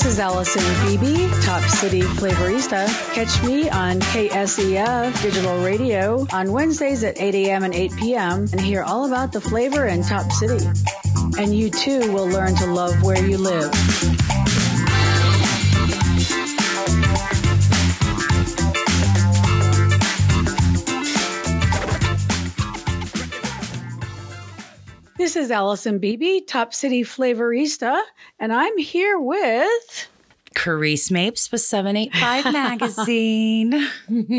This is Allison Beebe, Top City Flavorista. Catch me on KSEF Digital Radio on Wednesdays at 8 a.m. and 8 p.m. and hear all about the flavor in Top City. And you too will learn to love where you live. This is Allison Beebe, Top City Flavorista, and I'm here with Kerrice Mapes with 785 Magazine.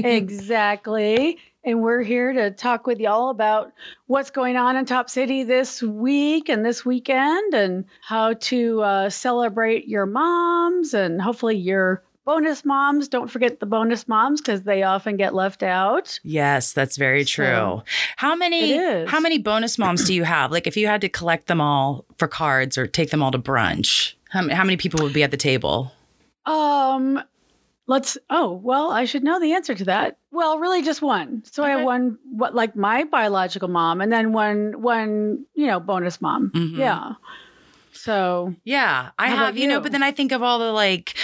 exactly. And we're here to talk with y'all about what's going on in Top City this week and this weekend and how to uh, celebrate your moms and hopefully your bonus moms. Don't forget the bonus moms because they often get left out. Yes, that's very true. So, how many how many bonus moms do you have? Like if you had to collect them all for cards or take them all to brunch, how, how many people would be at the table? Um let's oh, well, I should know the answer to that. Well, really just one. So I have one what like my biological mom and then one one, you know, bonus mom. Mhm. Yeah. So Yeah, I have, you know, but then I think of all the like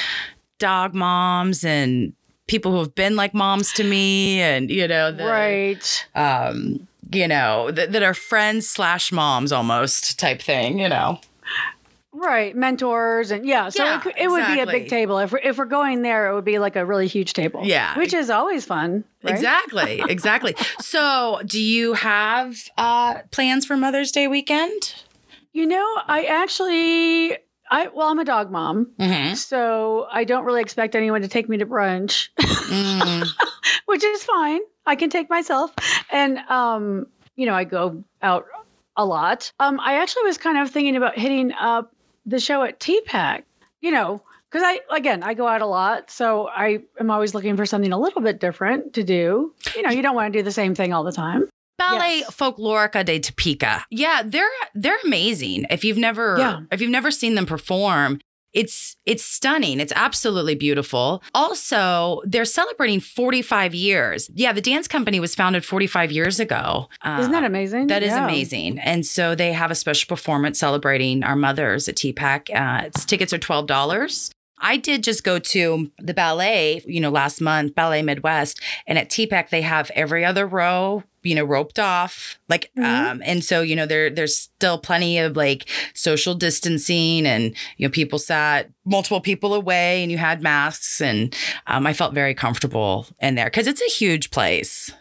dog moms and people who have been like moms to me and, you know, the, right. um, you know, that, that are friends slash moms almost type thing, you know. Right, mentors and yeah, so Yeah, it, it would be a big table. If we're, if we're going there, it would be like a really huge table. Yeah. which is always fun. Right? Exactly, exactly. so, do you have uh, plans for Mother's Day weekend? You know, I actually, I well, I'm a dog mom, Mm-hmm. so I don't really expect anyone to take me to brunch, Mm, which is fine. I can take myself, and um, you know, I go out a lot. Um, I actually was kind of thinking about hitting up the show at TPAC. You know. Because I, again, I go out a lot, so I am always looking for something a little bit different to do. You know, you don't want to do the same thing all the time. Ballet Yes. Folklorica de Topeka. Yeah, they're they're amazing. If you've never Yeah. if you've never seen them perform, it's it's stunning. It's absolutely beautiful. Also, they're celebrating 45 years. Yeah, the dance company was founded 45 years ago. Isn't that Uh, amazing? That is Yeah. amazing. And so they have a special performance celebrating our mothers at TPAC. Uh, its tickets are $12. I did just go to the ballet, you know, last month, Ballet Midwest, and at TPAC they have every other row, you know, roped off. Like Mhm. um and so, you know, there there's still plenty of like social distancing and you know, people sat multiple people away and you had masks and um, I felt very comfortable in there cuz it's a huge place.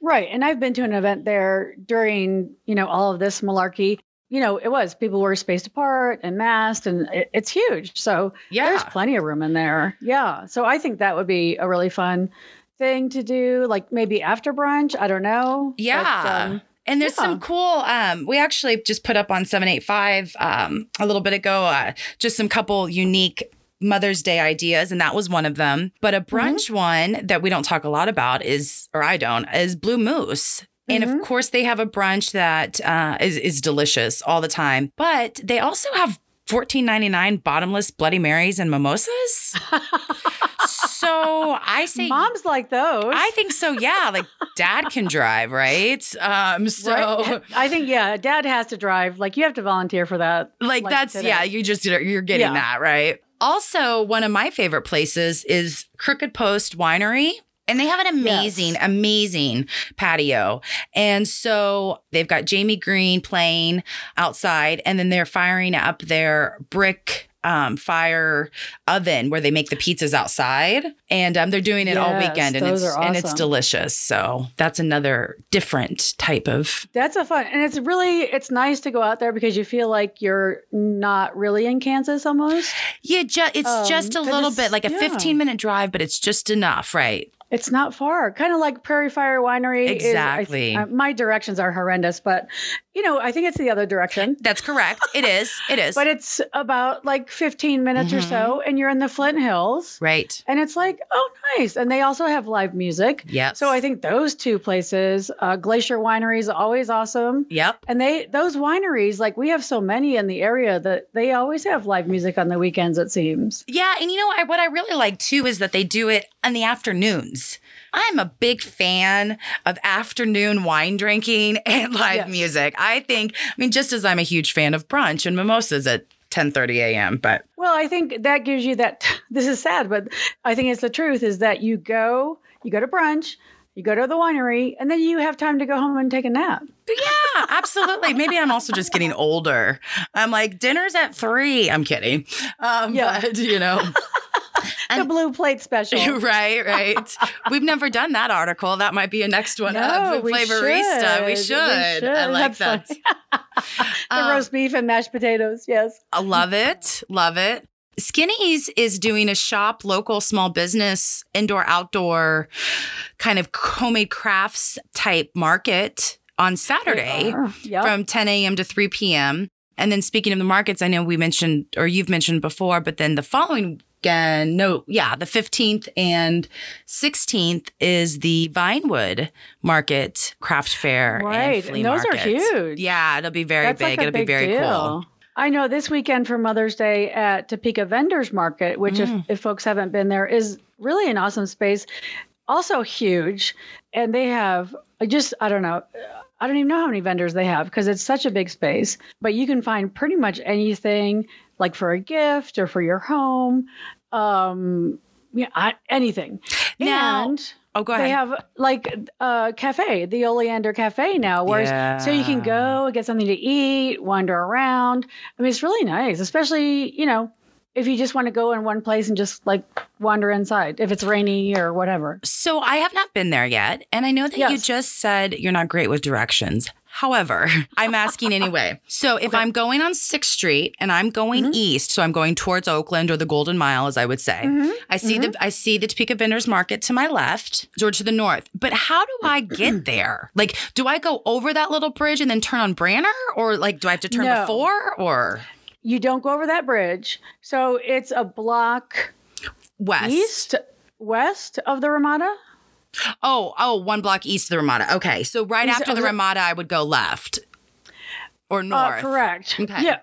Right. And I've been to an event there during, you know, all of this malarkey. You know, it was people were spaced apart and masked, and it, it's huge. So yeah. there's plenty of room in there. Yeah. So I think that would be a really fun thing to do, like maybe after brunch. I don't know. But, Yeah. um, and there's yeah. some cool um we actually just put up on 785 um a little bit ago uh, just some couple unique Mother's Day ideas, and that was one of them. But a brunch one that we don't talk a lot about is, or I don't, is Blue Moose. And of Mhm. course, they have a brunch that uh, is is delicious all the time. But they also have fourteen ninety nine bottomless Bloody Marys and mimosas. so I say moms like those. I think so. Yeah, like dad can drive, right? Um, so Right? I think yeah, dad has to drive. Like you have to volunteer for that. like, Like that's today. yeah. You just you're getting Yeah. that right. Also, one of my favorite places is Crooked Post Winery. And they have an amazing, Yes. amazing patio. And so they've got Jamie Green playing outside, and then they're firing up their brick um, fire oven where they make the pizzas outside. And um, they're doing it all weekend, and it's are and it's delicious. So that's another different type of That's a fun, and it's really it's nice to go out there because you feel like you're not really in Kansas almost. Yeah, ju- it's Um, just a little bit like a yeah. 15 minute drive, but it's just enough, right? It's not far, kind of like Prairie Fire Winery. is- th- Exactly. uh, my directions are horrendous, but you know, I think it's the other direction. That's correct. It is. It is. But it's about like 15 minutes or Mhm. so, and you're in the Flint Hills, right. and it's like, oh, nice. And they also have live music. Yes. So I think those two places, uh, Glacier Winery is always awesome. Yep. And they those wineries, like we have so many in the area that they always have live music on the weekends. It seems. Yeah, and you know I, what I really like too is that they do it in the afternoons. I'm a big fan of afternoon wine drinking and live Yes. music. I think, I mean, just as I'm a huge fan of brunch and mimosas at 10:30 a.m. But Well, I think that gives you that. This is sad, but I think it's the truth. Is that you go, you go to brunch, you go to the winery, and then you have time to go home and take a nap. yeah, absolutely. Maybe I'm also just getting older. I'm like dinner's at three. I'm kidding. Um, Yeah. but you know. the blue plate special. right, right. We've never done that article. That might be a next one. No, uh, we Flavorista. We should. should. We I should. like That's that. the Um, roast beef and mashed potatoes. Yes. I love it. Love it. Skinny's is doing a shop local small business indoor outdoor kind of homemade crafts type market on Saturday Yep. from 10 a.m. to 3 p.m. And then speaking of the markets, I know we mentioned or you've mentioned before, but then the following weekend, no, yeah, the 15th and 16th is the Vinewood Market Craft Fair. Right, And, flea and those are huge. Yeah, it'll be very That's big. like it'll be very deal. cool. I know this weekend for Mother's Day at Topeka Vendors Market, which Mm. if, if folks haven't been there, is really an awesome space. Also huge. And they have I just I don't know. I don't even know how many vendors they have because it's such a big space. But you can find pretty much anything like for a gift or for your home. Um yeah, I, anything. Now- and Oh, go ahead. they have like a cafe, the Oleander Cafe now, where so you can go get something to eat, wander around. I mean, it's really nice, especially you know if you just want to go in one place and just like wander inside if it's rainy or whatever. So I have not been there yet. And I know that you just said you're not great with directions. However, I'm asking anyway. So if I'm going on 6th Street and I'm going Mhm. east, so I'm going towards Oakland or the Golden Mile, as I would say, Mhm. I see the I see the Topeka Vendors Market to my left or to the north. But how do I get there? Like, do I go over that little bridge and then turn on Branner? Or like do I have to turn No. before or You don't go over that bridge, so it's a block west? east west of the Ramada. Oh, oh, one block east of the Ramada. Okay. So right after the. Ramada, I would go left or Uh, north. correct. Okay. Yeah.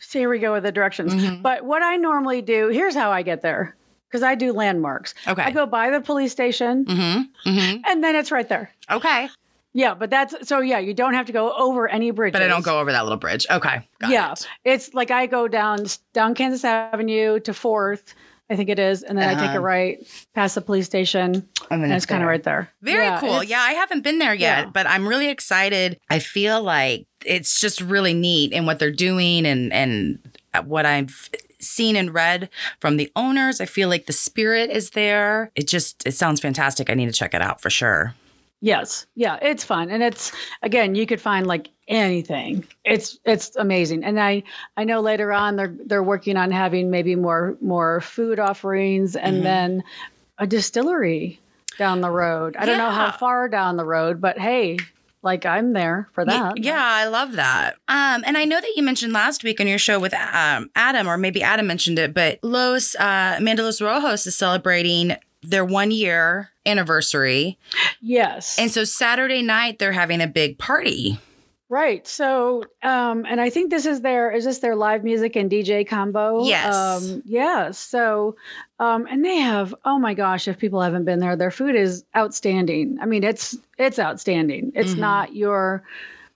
See, here we go with the directions. Mhm. But what I normally do, here's how I get there, because I do landmarks. Okay. I go by the police station, Mm-hmm. Mm-hmm. and then it's right there. Okay. Yeah, but that's so yeah, you don't have to go over any bridges. But I don't go over that little bridge. Okay. Got yeah, it. it's like I go down down Kansas Avenue to Fourth, I think it is, and then I take Uh-huh. a right past the police station, And and it's kind of right there. Very Yeah, cool. Yeah, I haven't been there yet, Yeah. but I'm really excited. I feel like it's just really neat in what they're doing and and what I've seen and read from the owners. I feel like the spirit is there. It just it sounds fantastic. I need to check it out for sure. Yes, yeah, it's fun, and it's again, you could find like anything. It's it's amazing, and I I know later on they're they're working on having maybe more more food offerings, and Mhm. then a distillery down the road. I don't know how far down the road, but hey, like I'm there for that. Yeah, I love that. Um, and I know that you mentioned last week on your show with um, Adam, or maybe Adam mentioned it, but Los uh, Mandalos Rojos is celebrating their one year anniversary. Yes. And so Saturday night, they're having a big party. Right. So, um, and I think this is their is this their live music and DJ combo? Yes. Um, yeah. So, um, and they have oh my gosh, if people haven't been there, their food is outstanding. I mean, it's it's outstanding. It's Mhm. not your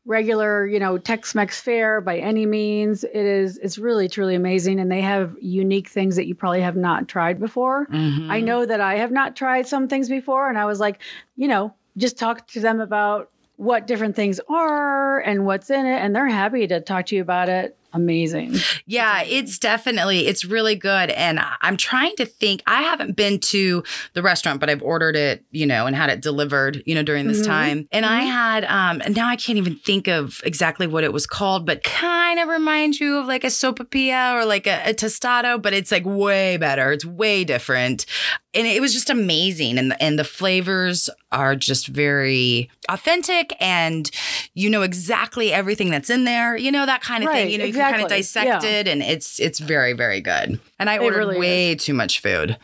regular, you know, Tex-Mex fare by any means. It is it's really truly amazing, and they have unique things that you probably have not tried before. Mm-hmm. I know that I have not tried some things before, and I was like, you know, just talk to them about what different things are and what's in it, and they're happy to talk to you about it. Amazing. Yeah, it's definitely it's really good and I'm trying to think I haven't been to the restaurant but I've ordered it, you know, and had it delivered, you know, during this Mhm. time. And I had um and now I can't even think of exactly what it was called, but kind of reminds you of like a sopapilla or like a, a tostado, but it's like way better. It's way different. And it was just amazing and and the flavors are just very authentic and you know exactly everything that's in there, you know that kind of thing. You know, you can kind of dissected, Yeah. and it's it's very very good. And I It ordered really way too much food.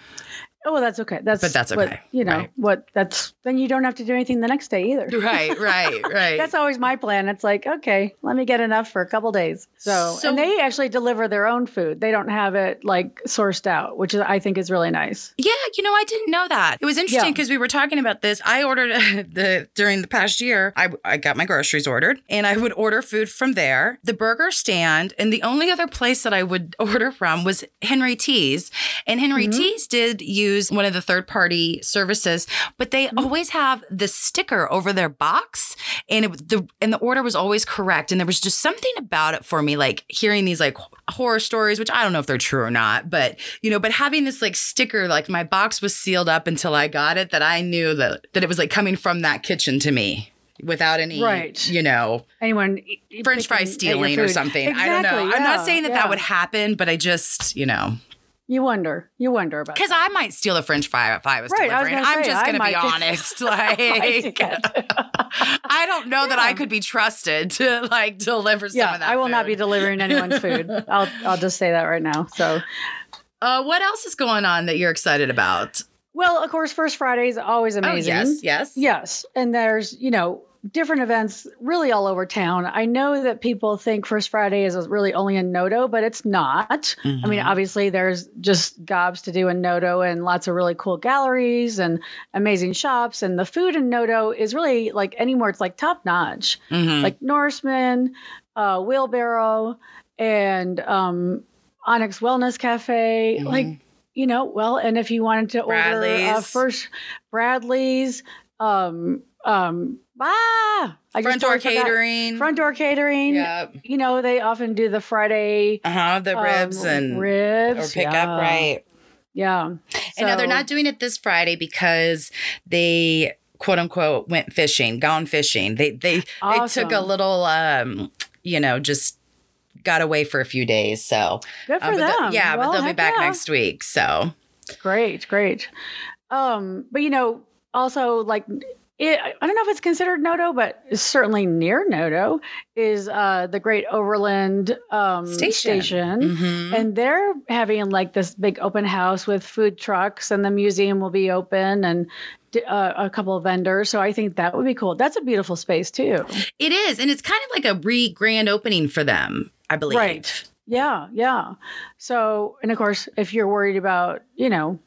Oh, well, that's okay. That's But that's what- okay, you know right. what? That's then you don't have to do anything the next day either. Right, right, right. That's always my plan. It's like, okay, let me get enough for a couple days. So, So- and they actually deliver their own food. They don't have it like sourced out, which I think is really nice. Yeah, you know, I didn't know that. It was interesting Yeah. because we were talking about this. I ordered the during the past year. I I got my groceries ordered, and I would order food from there. The burger stand, and the only other place that I would order from was Henry T's. And Henry Mm-hmm. T's did use one of the third party services, but they Mm-hmm. always have the sticker over their box, and it, the and the order was always correct. And there was just something about it for me, like hearing these like horror stories, which I don't know if they're true or not, but you know, but having this like sticker, like my box was sealed up until I got it, that I knew that that it was like coming from that kitchen to me without any, Right. you know, Anyone French fry stealing or something. I don't know. Exactly, I'm not saying that yeah. that would happen, but I just, you know, You wonder. You wonder about because. I might steal a French fry if I was Right, I delivering. I'm say, just going to be honest. Like, I don't know that I could be trusted to like deliver some yeah, of that. I will not be delivering anyone's food. I'll I'll just say that right now. So, Uh, what else is going on that you're excited about? well, of course, First Friday is always amazing. Oh, yes, yes. Yes. And there's, you know, different events really all over town. I know that people think First Friday is really only in Noto, but it's not. I mean, Mhm. obviously, there's just gobs to do in Noto and lots of really cool galleries and amazing shops. And the food in Noto is really like anymore, it's like top notch. Mhm. Like Norseman, uh, Wheelbarrow, and um, Onyx Wellness Cafe. Mhm. Like, you know, well, and if you wanted to order uh, first Bradley's, um, um, ah, I front door totally forgot. catering. Front door catering. Yep. You know, they often do the Friday Uh huh. The um, ribs and ribs or pick yeah. up right. Yeah. And now they're not doing it this Friday because they quote unquote went fishing, gone fishing. They they they took a little um, you know, just got away for a few days. So Good for uh, but they'll- them. yeah, but they'll be back yeah. next week. So Great, great. Um, but you know, also like it, I don't know if it's considered Noto, but certainly near Noto is uh, the Great Overland um, Station. station. mhm. And they're having like this big open house with food trucks, and the museum will be open and uh, a couple of vendors. So I think that would be cool. That's a beautiful space too. it is, and it's kind of like a re grand opening for them, I believe. Right. Yeah, yeah. So, and of course, if you're worried about, you know,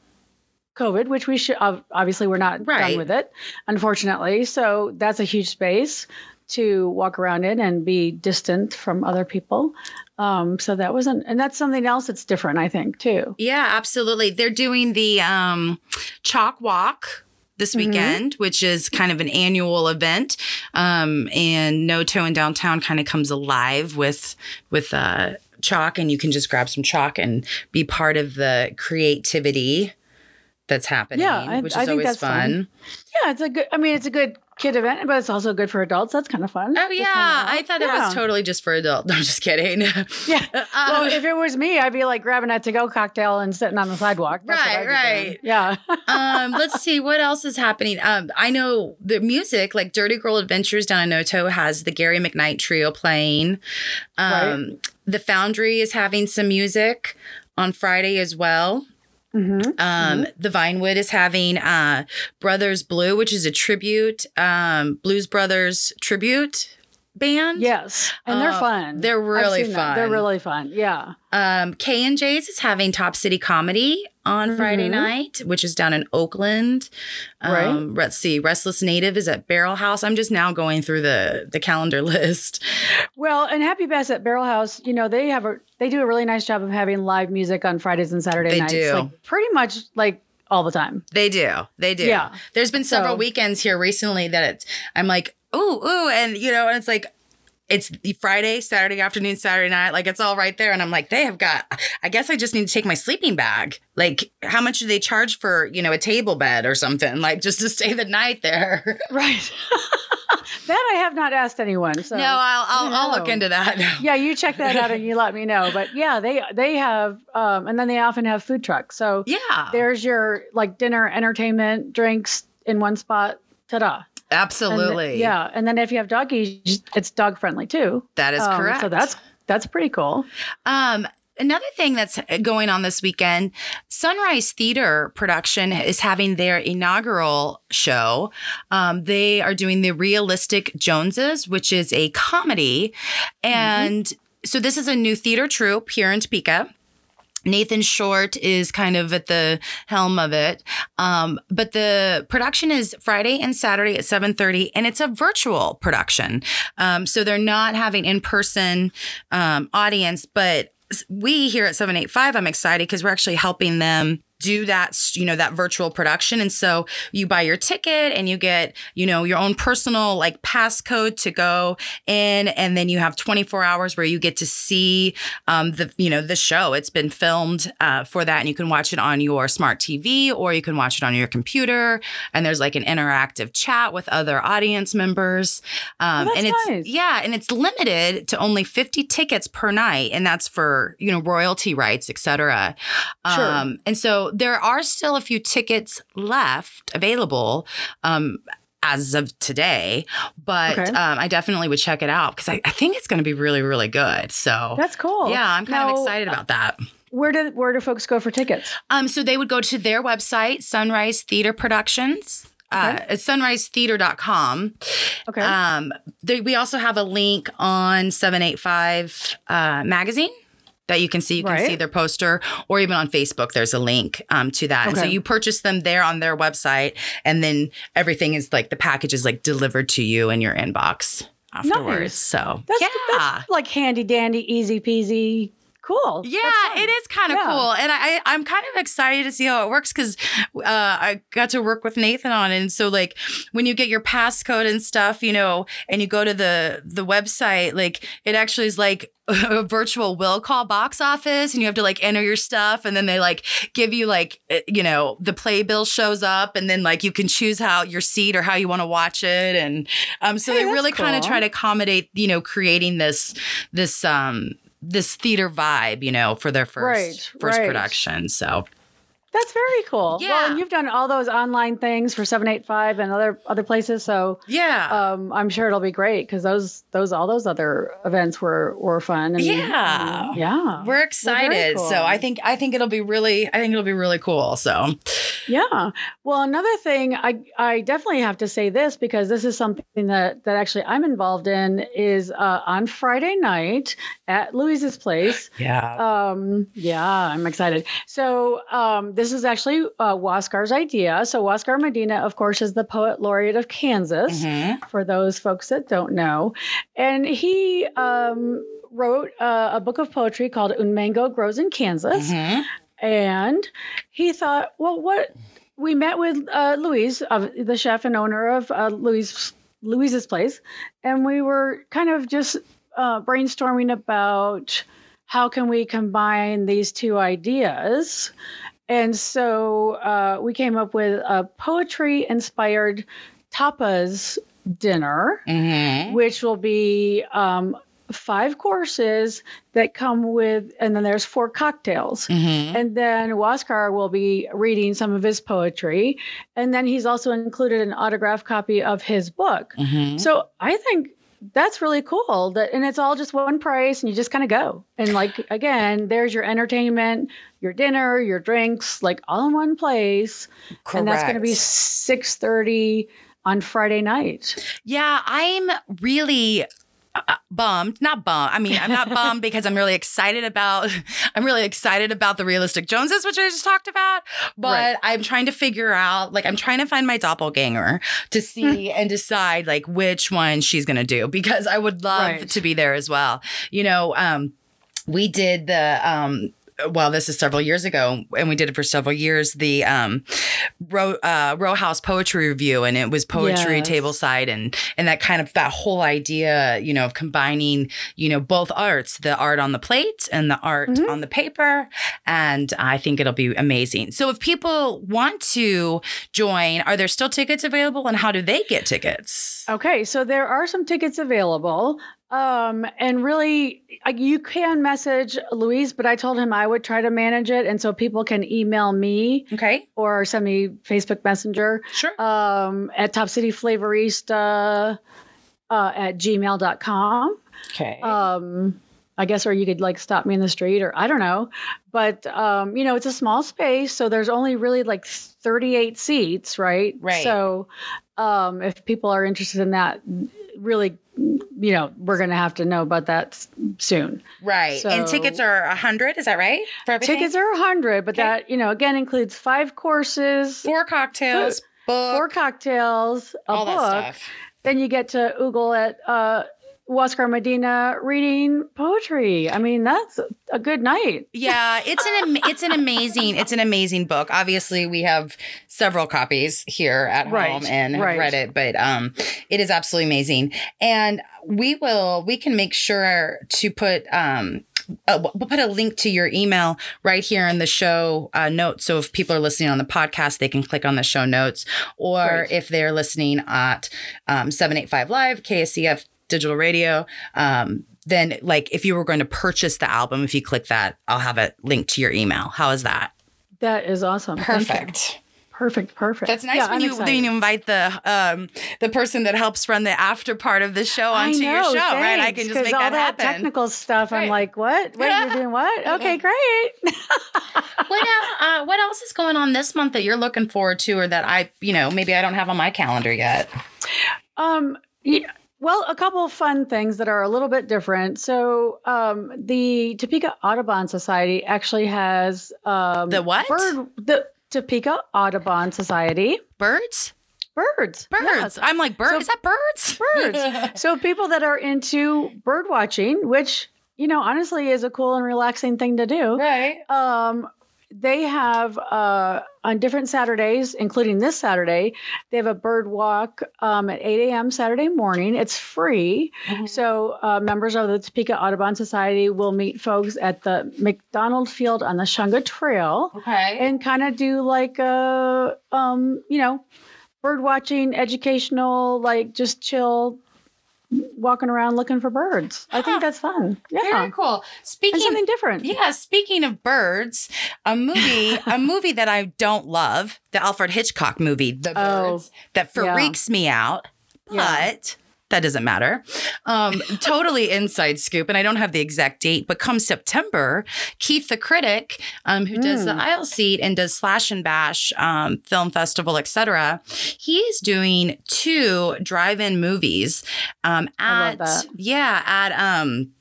COVID, which we should obviously we're not Right. done with it, unfortunately. So that's a huge space to walk around in and be distant from other people. Um, so that wasn't, and that's something else that's different, I think, too. Yeah, absolutely. They're doing the um, chalk walk this Mhm. weekend, which is kind of an annual event. Um, and Noto in downtown kind of comes alive with with uh, chalk, and you can just grab some chalk and be part of the creativity that's happening, Yeah, I- which is I think always that's fun. fun. Yeah, it's a good. I mean, it's a good kid event, but it's also good for adults. That's kind of fun. Oh yeah, hang out. I thought it was totally just for adults. No, I'm just kidding. Yeah. Well, if it was me, I'd be like grabbing a to-go cocktail and sitting on the sidewalk. That's Right, right. Yeah. um, let's see what else is happening. Um, I know the music, like Dirty Girl Adventures down in Noto, has the Gary McKnight Trio playing. Um, The Foundry is having some music on Friday as well. Hmm Um, The Vinewood is having uh, Brothers Blue, which is a tribute, um, Blues Brothers tribute band. Yes, and they're Uh, fun. they're really seen them. They're fun. really fun. Yeah. Um, K and J's is having Top City Comedy on Friday Mhm. night, which is down in Oakland. Right. Um, let's see, Restless Native is at Barrel House. I'm just now going through the the calendar list. Well, and Happy Basset Barrel House, you know, they have a they do a really nice job of having live music on Fridays and Saturday They nights. do. Like pretty much like all the time. They do, they do. Yeah. There's been several So- weekends here recently that it's I'm like, ooh, ooh, and you know, and it's like. It's the Friday, Saturday afternoon, Saturday night. Like it's all right there. And I'm like, they have got, I guess I just need to take my sleeping bag. Like, how much do they charge for, you know, a table bed or something? Like just to stay the night there. Right. that I have not asked anyone. So no, I'll I'll, I'll look into that. yeah, you check that out and you let me know. But yeah, they they have um and then they often have food trucks. So yeah, there's your like dinner, entertainment, drinks in one spot. Ta-da. And absolutely. yeah, and then if you have doggies, it's dog friendly too. that is Um, correct. So that's that's pretty cool. um, another thing that's going on this weekend, Sunrise Theater production is having their inaugural show. Um, they are doing the Realistic Joneses, which is a comedy. And mm-hmm. so this is a new theater troupe here in Topeka. Nathan Short is kind of at the helm of it. Um, but the production is Friday and Saturday at 7.30, and it's a virtual production. Um, so they're not having in-person um, audience, but we here at 785, I'm excited because we're actually helping them do that, you know, that virtual production. And so you buy your ticket and you get, you know, your own personal like passcode to go in. And then you have 24 hours where you get to see um, the, you know, the show. It's been filmed uh, for that. And you can watch it on your smart TV or you can watch it on your computer. And there's like an interactive chat with other audience members. Um, oh, and it's, nice. yeah, and it's limited to only 50 tickets per night. And that's for, you know, royalty rights, et cetera. Sure. Um, and so there are still a few tickets left available. Um, as of today, but okay. um, I definitely would check it out because I, I, think it's going to be really, really good. So that's cool. Yeah, I'm kind now, of excited about that. Where do where do folks go for tickets? Um, so they would go to their website, Sunrise Theater Productions. Uh, okay. Uh, sunrisetheater.com. Okay. Um, they, we also have a link on 785 uh, magazine that you can see. You can right. see their poster, or even on Facebook, there's a link um, to that. Okay. And so you purchase them there on their website, and then everything is like the package is like delivered to you in your inbox afterwards. Nice. So that's, yeah, that's like handy dandy, easy peasy cool. Yeah, it is kind of yeah. cool, and I I'm kind of excited to see how it works because uh, I got to work with Nathan on it, and so like when you get your passcode and stuff, you know, and you go to the the website, like it actually is like a virtual will call box office and you have to like enter your stuff and then they like give you like eh, you know the playbill shows up and then like you can choose how your seat or how you want to watch it and um so hey, they really cool. kind of try to accommodate you know creating this this um this theater vibe, you know, for their first right, first right. production. So that's very cool. Yeah. Well, and you've done all those online things for 785 and other other places, so yeah, um, I'm sure it'll be great because those those all those other events were were fun. And, yeah, and, yeah, we're excited. Cool. So I think I think it'll be really I think it'll be really cool. So yeah. Well, another thing I I definitely have to say this because this is something that that actually I'm involved in is uh, on Friday night at Louise's place. Yeah. Um. Yeah, I'm excited. So um this is actually uh, Huascar's idea. So Huascar Medina, of course, is the poet laureate of Kansas. Mm-hmm. For those folks that don't know, and he um, wrote uh, a book of poetry called "Un Mango Grows in Kansas," mm-hmm. and he thought, well, what we met with uh, Louise, uh, the chef and owner of uh, Louise Louise's place, and we were kind of just uh, brainstorming about how can we combine these two ideas and so uh, we came up with a poetry inspired tapas dinner, mm-hmm. which will be um, five courses that come with, and then there's four cocktails. Mm-hmm. And then Huascar will be reading some of his poetry. And then he's also included an autographed copy of his book. Mm-hmm. So I think that's really cool that and it's all just one price and you just kind of go. And like again there's your entertainment your dinner your drinks like all in one place. Correct. and that's going to be 6.30 on friday night. Yeah i'm really uh, bummed not bummed i mean i'm not bummed because i'm really excited about i'm really excited about the realistic joneses which i just talked about but right. i'm trying to figure out like i'm trying to find my doppelganger to see and decide like which one she's gonna do because i would love right. to be there as well you know um we did the um well, this is several years ago, and we did it for several years. The um, row uh, row house poetry review, and it was poetry yes. tableside, and and that kind of that whole idea, you know, of combining, you know, both arts, the art on the plate and the art mm-hmm. on the paper, and I think it'll be amazing. So, if people want to join, are there still tickets available, and how do they get tickets? Okay, so there are some tickets available. Um, and really, you can message Louise, but I told him I would try to manage it. And so people can email me. Okay. Or send me Facebook Messenger. Sure. Um, at Top City Flavorista uh, at gmail.com. Okay. Um, I guess, or you could like stop me in the street, or I don't know. But um, you know, it's a small space, so there's only really like 38 seats, right? Right. So um, if people are interested in that, really, you know, we're gonna have to know about that soon. Right. and tickets are a hundred. Is that right? For everything? Tickets are a 100, but Okay. that you know again includes five courses, four cocktails, book, four cocktails, a all book. that stuff. Then you get to oogle at uh, Huascar Medina reading poetry. I mean, that's a good night. Yeah, it's an it's an amazing it's an amazing book. Obviously, we have several copies here at Right, home and right. read it, but um, it is absolutely amazing. And we will we can make sure to put um. Uh, we'll put a link to your email right here in the show uh, notes. So if people are listening on the podcast, they can click on the show notes. Or Right. if they're listening at um, 785 Live, KSCF Digital Radio, um, then like if you were going to purchase the album, if you click that, I'll have it linked to your email. How is that? That is awesome. Perfect. Perfect. Perfect. That's nice Yeah, when you excited. then you invite the um the person that helps run the after part of the show onto know, your show, right? I thanks, can just 'cause make all that, that happen. technical stuff. I'm like, what? What are you're doing? What? Okay, great. what uh, uh, what else is going on this month that you're looking forward to, or that I you know maybe I don't have on my calendar yet? Um, yeah, well, a couple of fun things that are a little bit different. So, um, the Topeka Audubon Society actually has um, The what? Bird, the Topeka Audubon Society. Birds, Birds. birds. I'm like bird. So- is that birds? Birds. so, people that are into bird watching, which you know, honestly, is a cool and relaxing thing to do. right. Um, they have uh, on different Saturdays, including this Saturday, they have a bird walk um, at 8 a.m. Saturday morning. It's free. Mm-hmm. So uh, members of the Topeka Audubon Society will meet folks at the McDonald Field on the Shunga Trail Okay. and kind of do like a, um, you know, bird watching, educational, like just chill, walking around looking for birds. I think that's fun. Yeah. Very cool. And Speaking something different. Yeah, speaking of birds, a movie, a movie that I don't love, the Alfred Hitchcock movie, The Oh, Birds, that yeah. freaks me out, but Yeah. That doesn't matter. Um, totally inside scoop, and I don't have the exact date, but come September, Keith the critic, um, who does the Mm. aisle seat and does Slash and Bash um, Film Festival, etc., he's doing two drive-in movies um, at yeah at um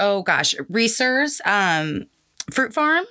oh gosh Reese's um fruit farm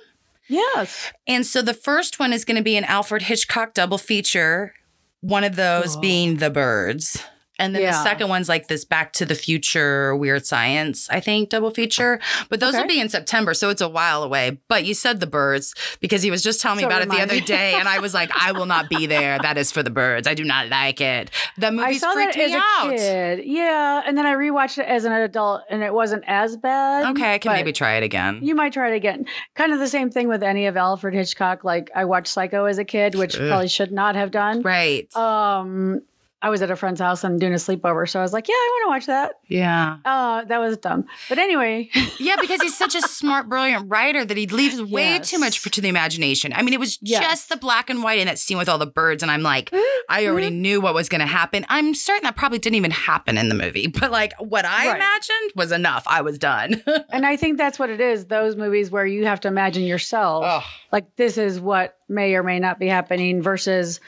Yes. and so the first one is going to be an alfred hitchcock double feature one of those Cool. being the birds and then the second one's like this back to the future weird science i think double feature but those will be in september so it's a while away but you said the birds because he was just telling me So about it the other day and i was like i will not be there that is for the birds i do not like it the I movie's saw freaked that me out kid. Yeah, and then I rewatched it as an adult, and it wasn't as bad. okay i can maybe try it again You might try it again. Kind of the same thing with any of Alfred Hitchcock. Like I watched Psycho as a kid, which Ugh. probably should not have done. right Um, I was at a friend's house and doing a sleepover, so I was like, "Yeah, I want to watch that." yeah Uh, that was dumb. But anyway, Yeah, because he's such a smart, brilliant writer that he leaves way Yes. too much for, to the imagination. I mean, it was Yes. just the black and white in that scene with all the birds, and I'm like, I already knew what was going to happen. I'm certain that probably didn't even happen in the movie, but like what I Right. imagined was enough. I was done. and I think that's what it is. Those movies where you have to imagine yourself. oh, like this is what may or may not be happening versus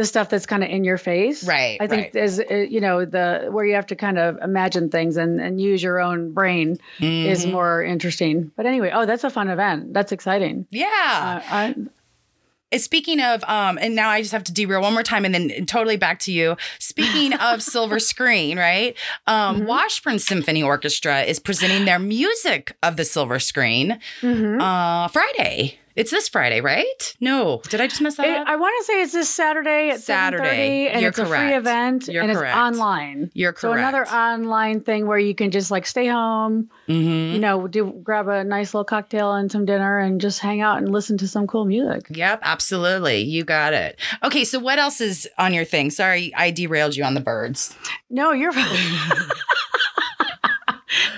the stuff that's kind of in your face. Right, I think right. is uh, you know the where you have to kind of imagine things and and use your own brain is Mhm. more interesting. But anyway, oh, that's a fun event. That's exciting. yeah. Uh, I, Uh, Speaking of, um, and now I just have to derail one more time and then totally back to you. Speaking of silver screen, right? Um, Mhm. Washburn Symphony Orchestra is presenting their music of the silver screen mhm. uh Friday. It's this Friday, right? No, did I just mess that It- up? I want to say it's this Saturday at Saturday. and You're it's a correct. free event You're and correct. it's online. You're correct. So another online thing where you can just like stay home, Mhm. you know, do grab a nice little cocktail and some dinner and just hang out and listen to some cool music. Yep, absolutely. You got it. Okay, so what else is on your thing? Sorry, I derailed you on the birds. No, you're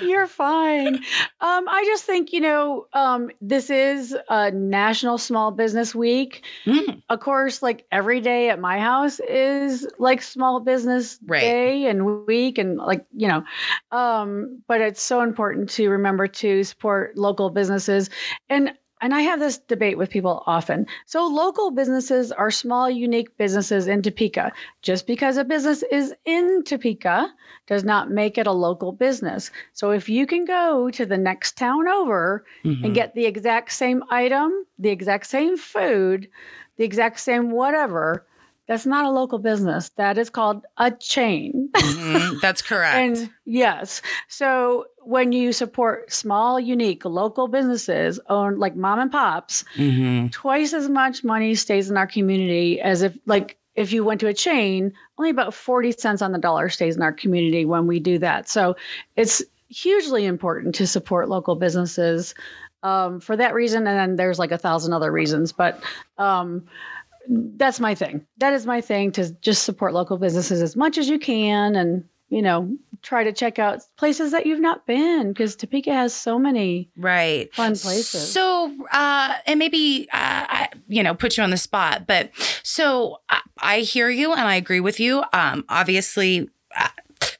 You're fine. Um, I just think, you know, um, this is a National Small Business Week. Mm, Of course, like every day at my house is like Small Business Right. Day and week, and like, you know, um, but it's so important to remember to support local businesses. And and I have this debate with people often. So, local businesses are small, unique businesses in Topeka. Just because a business is in Topeka does not make it a local business. So, if you can go to the next town over mhm. and get the exact same item, the exact same food, the exact same whatever, that's not a local business. That is called a chain. Mhm, That's correct. And yes, so when you support small, unique local businesses owned like mom and pops, Mhm. twice as much money stays in our community as if like if you went to a chain, only about 40 cents on the dollar stays in our community when we do that. So it's hugely important to support local businesses um, for that reason. And then there's like a thousand other reasons, but um, that's my thing. That is my thing to just support local businesses as much as you can and, you know, try to check out places that you've not been because Topeka has so many Right. fun places. So, uh, and maybe, uh, I, you know, put you on the spot, but so I, I hear you and I agree with you. Um, obviously, uh,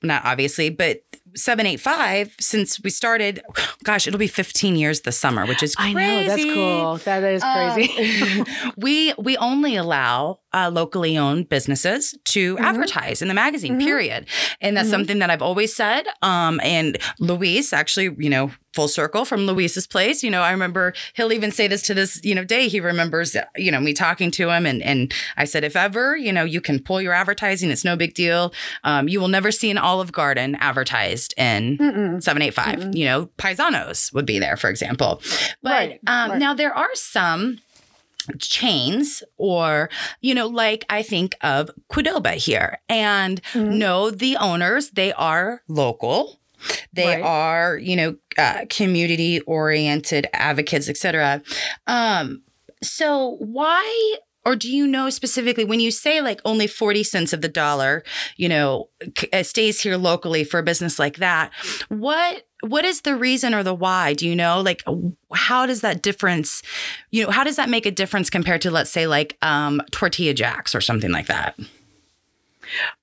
not obviously, but 785, since we started, gosh, it'll be 15 years this summer, which is I know that's cool. That is crazy. Um, we we only allow uh, locally owned businesses to Mhm. advertise in the magazine. Mhm. Period, and that's Mhm. something that I've always said. Um, and Luis actually, you know, full circle from Luis's place. You know, I remember he'll even say this to this you know day. He remembers you know me talking to him, and and I said, if ever you know you can pull your advertising, it's no big deal. Um, you will never see an Olive Garden advertised in Mm-mm. 785. Mm-mm. You know, Paisanos would be there, for example. But Right, um, right. now there are some chains or you know like i think of Qdoba here and Mhm. no the owners they are local they Right. are you know uh, community oriented advocates etc um so why or do you know specifically when you say like only 40 cents of the dollar you know uh, stays here locally for a business like that what what is the reason or the why do you know like how does that difference you know how does that make a difference compared to let's say like um tortilla jacks or something like that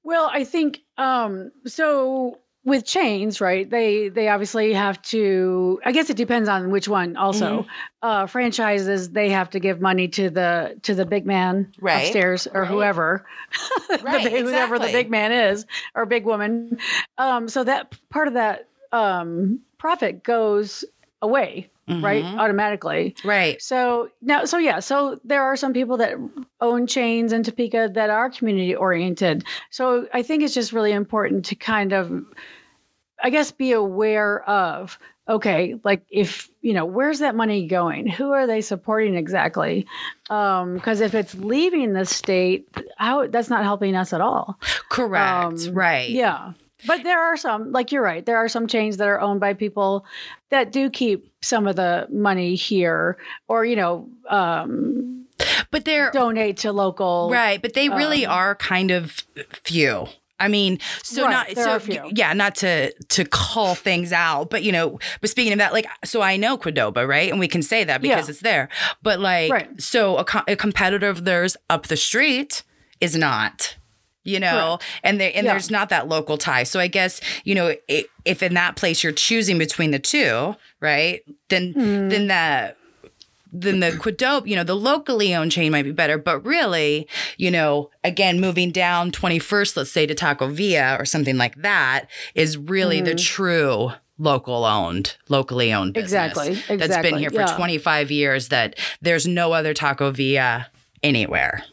Well, I think um, so. With chains, right? They they obviously have to. I guess it depends on which one. Also, Mm-hmm. uh, franchises they have to give money to the to the big man Right, upstairs or right. whoever, the Right, big- whoever the big man is or big woman. Um, so that part of that um, profit goes away, right? Mhm. Automatically. right So now, so yeah, so there are some people that own chains in Topeka that are community oriented. So I think it's just really important to kind of, I guess, be aware of, okay, like if, you know, where's that money going? Who are they supporting exactly? Because if it's leaving the state, how that's not helping us at all. correct Um, right Yeah. But there are some, like you're right, there are some chains that are owned by people that do keep some of the money here or, you know, um, but they're donate to local. Right, but they really um, are kind of few. I mean, so Right, not so yeah, not to to call things out, but you know, but speaking of that, like, so I know Qdoba, right, and we can say that because Yeah. it's there. But like, Right. so a, co- a competitor of theirs up the street is not. You know, and they, and Yeah. there's not that local tie. So I guess you know i if in that place you're choosing between the two, right? Then Hmm. then that then the Qdoba, you know, the locally owned chain might be better. But really, you know, again, moving down 21st, let's say to Taco Villa or something like that, is really the Mhm. true local owned, locally owned business. Exactly, That's been here for yeah. 25 years that there's no other Taco Villa anywhere.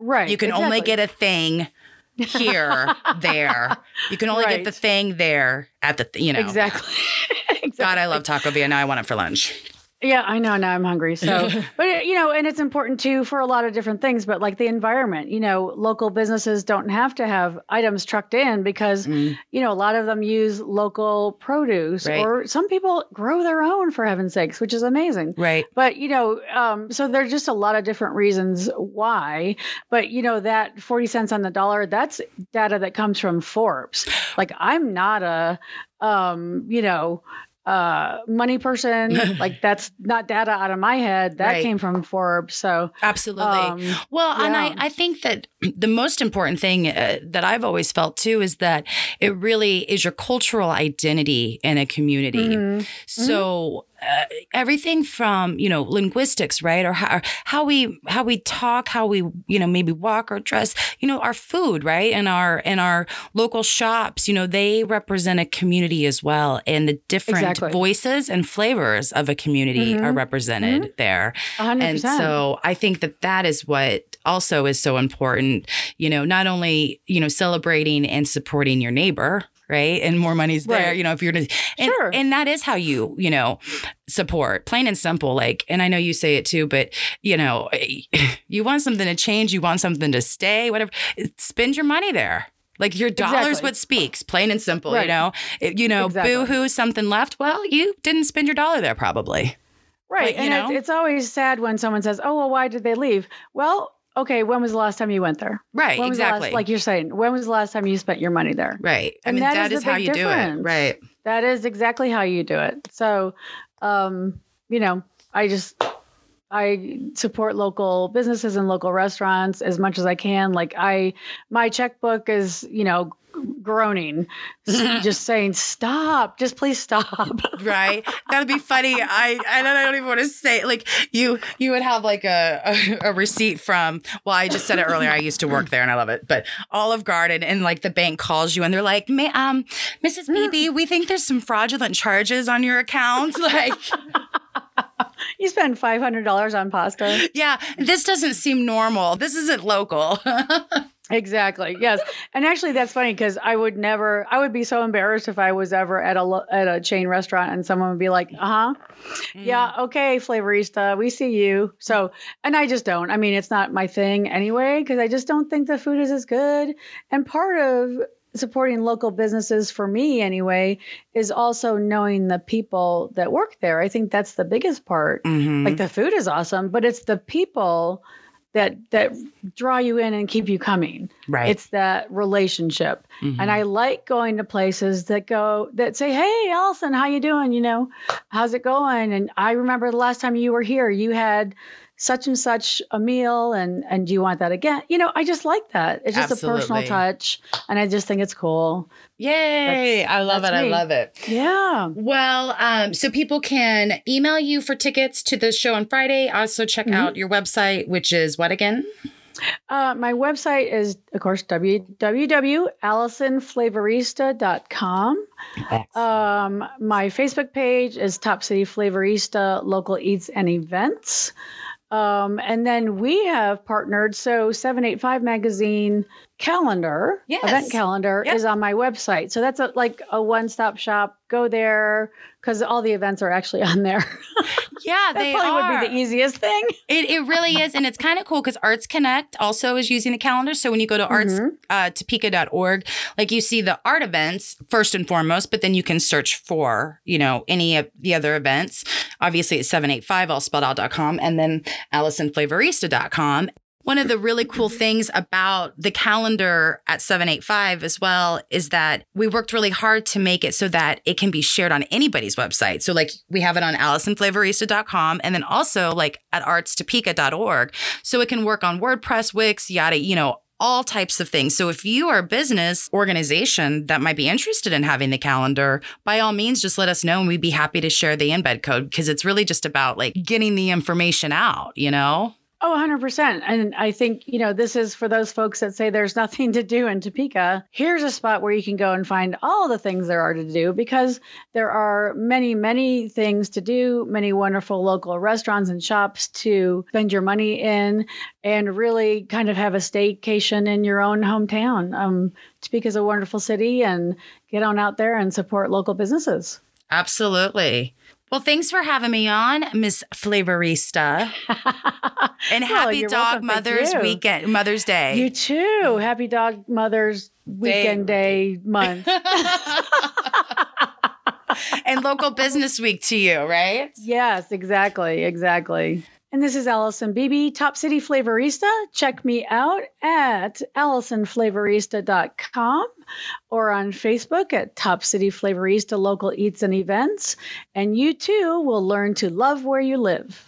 Right. You can only get a thing here, there. You can only get the thing there at the, th- you know. Exactly. exactly. God, I love Taco Villa. Now I want it for lunch. Yeah, I know. Now I'm hungry. So, but you know, and it's important too for a lot of different things. But like the environment, you know, local businesses don't have to have items trucked in because Mm. you know a lot of them use local produce, Right. or some people grow their own for heaven's sakes, which is amazing. Right. But you know, um, so there's just a lot of different reasons why. But you know, that 40 cents on the dollar, that's data that comes from Forbes. Like I'm not a, um, you know, uh, money person. like that's not data out of my head. That Right. came from Forbes. So, Absolutely. um, Well, and I, I think that the most important thing uh, that I've always felt too is that it really is your cultural identity in a community. mhm. So uh, everything from you know linguistics, right, or how, or how we how we talk, how we you know maybe walk or dress, you know, our food, right, and our and our local shops, you know, they represent a community as well, and the different Exactly. voices and flavors of a community are Mhm. represented there. a hundred And percent. so I think that that is what also is so important, you know, not only, you know, celebrating and supporting your neighbor, right? And more money's there, Right. you know, if you're gonna and, Sure. and that is how you, you know, support plain and simple. Like, and I know you say it too, but you know, you want something to change, you want something to stay, whatever, spend your money there. Like your dollar's Exactly. what speaks, plain and simple, you know. It- you know, Exactly. boo hoo, something left. Well, you didn't spend your dollar there, probably. Right. Like, and know? it's always sad when someone says, "Oh, well, why did they leave?" Well, okay, when was the last time you went there? Right, When was the last- exactly. like you're saying, when was the last time you spent your money there? Right. I And mean, that that is is, how you do it. Right. That is exactly how you do it. So, um, you know, I just I support local businesses and local restaurants as much as I can. Like I, my checkbook is, you know, groaning, just saying, "Stop! Just please stop." Right. That'd be funny. I I don't, I don't even want to say like you you would have like a, a a receipt from well I just said it earlier I used to work there and I love it but Olive Garden and like the bank calls you and they're like "Ma- um Mrs. Beebe we think there's some fraudulent charges on your account like you spend five hundred dollars on pasta. yeah this doesn't seem normal this isn't local Exactly. Yes. And actually, that's funny because I would never. I would be so embarrassed if I was ever at a at a chain restaurant and someone would be like, "Uh huh, Mm. yeah, okay, flavorista, we see you." So, and I just don't. I mean, it's not my thing anyway because I just don't think the food is as good. And part of supporting local businesses for me anyway is also knowing the people that work there. I think that's the biggest part. Mhm. Like the food is awesome, but it's the people that that draw you in and keep you coming. right It's that relationship. Mhm. And I like going to places that go that say, "Hey, Allison, how you doing? You know, how's it going?" And I remember the last time you were here, you had such and such a meal and and do you want that again? You know, I just like that. It's just a personal touch and I just think it's cool. yay I love it that's I love it Yeah. Well, um, so people can email you for tickets to the show on Friday. Also, check Mhm. out your website, which is what again? Uh, my website is, of course, www.allisonflavorista.com. Um, my Facebook page is Top City Flavorista Local Eats and Events. Um, and then we have partnered. So 785 Magazine calendar, Yes. event calendar, Yep. is on my website. So that's a, like a one stop shop. Go there because all the events are actually on there. yeah, that they probably are. would be the easiest thing. It, it really is. And it's kind of cool because Arts Connect also is using the calendar. So when you go to arts, Mhm. uh, topeka.org, like you see the art events first and foremost, but then you can search for, you know, any of the other events. Obviously, it's 785, all spelled out.com, and then AllisonFlavorista.com. One of the really cool things about the calendar at 785 as well is that we worked really hard to make it so that it can be shared on anybody's website. So, like, we have it on AllisonFlavorista.com and then also like at artstopeka.org. So it can work on WordPress, Wix, yada, you know, all types of things. So if you are a business organization that might be interested in having the calendar, by all means, just let us know and we'd be happy to share the embed code because it's really just about like getting the information out, you know? Oh, 100%. And I think, you know, this is for those folks that say there's nothing to do in Topeka. Here's a spot where you can go and find all the things there are to do because there are many, many things to do, many wonderful local restaurants and shops to spend your money in and really kind of have a staycation in your own hometown. Um, Topeka is a wonderful city and get on out there and support local businesses. Absolutely. Well, thanks for having me on, Miss Flavorista. and happy you're Dog welcome. Mother's. Weekend, Mother's Day. You too. Mm-hmm. Happy Dog Mother's Weekend Day month. and local business week to you, right? Yes, exactly. Exactly. And this is Allison Beebe, Top City Flavorista. Check me out at AllisonFlavorista.com or on Facebook at Top City Flavorista Local Eats and Events. And you too will learn to love where you live.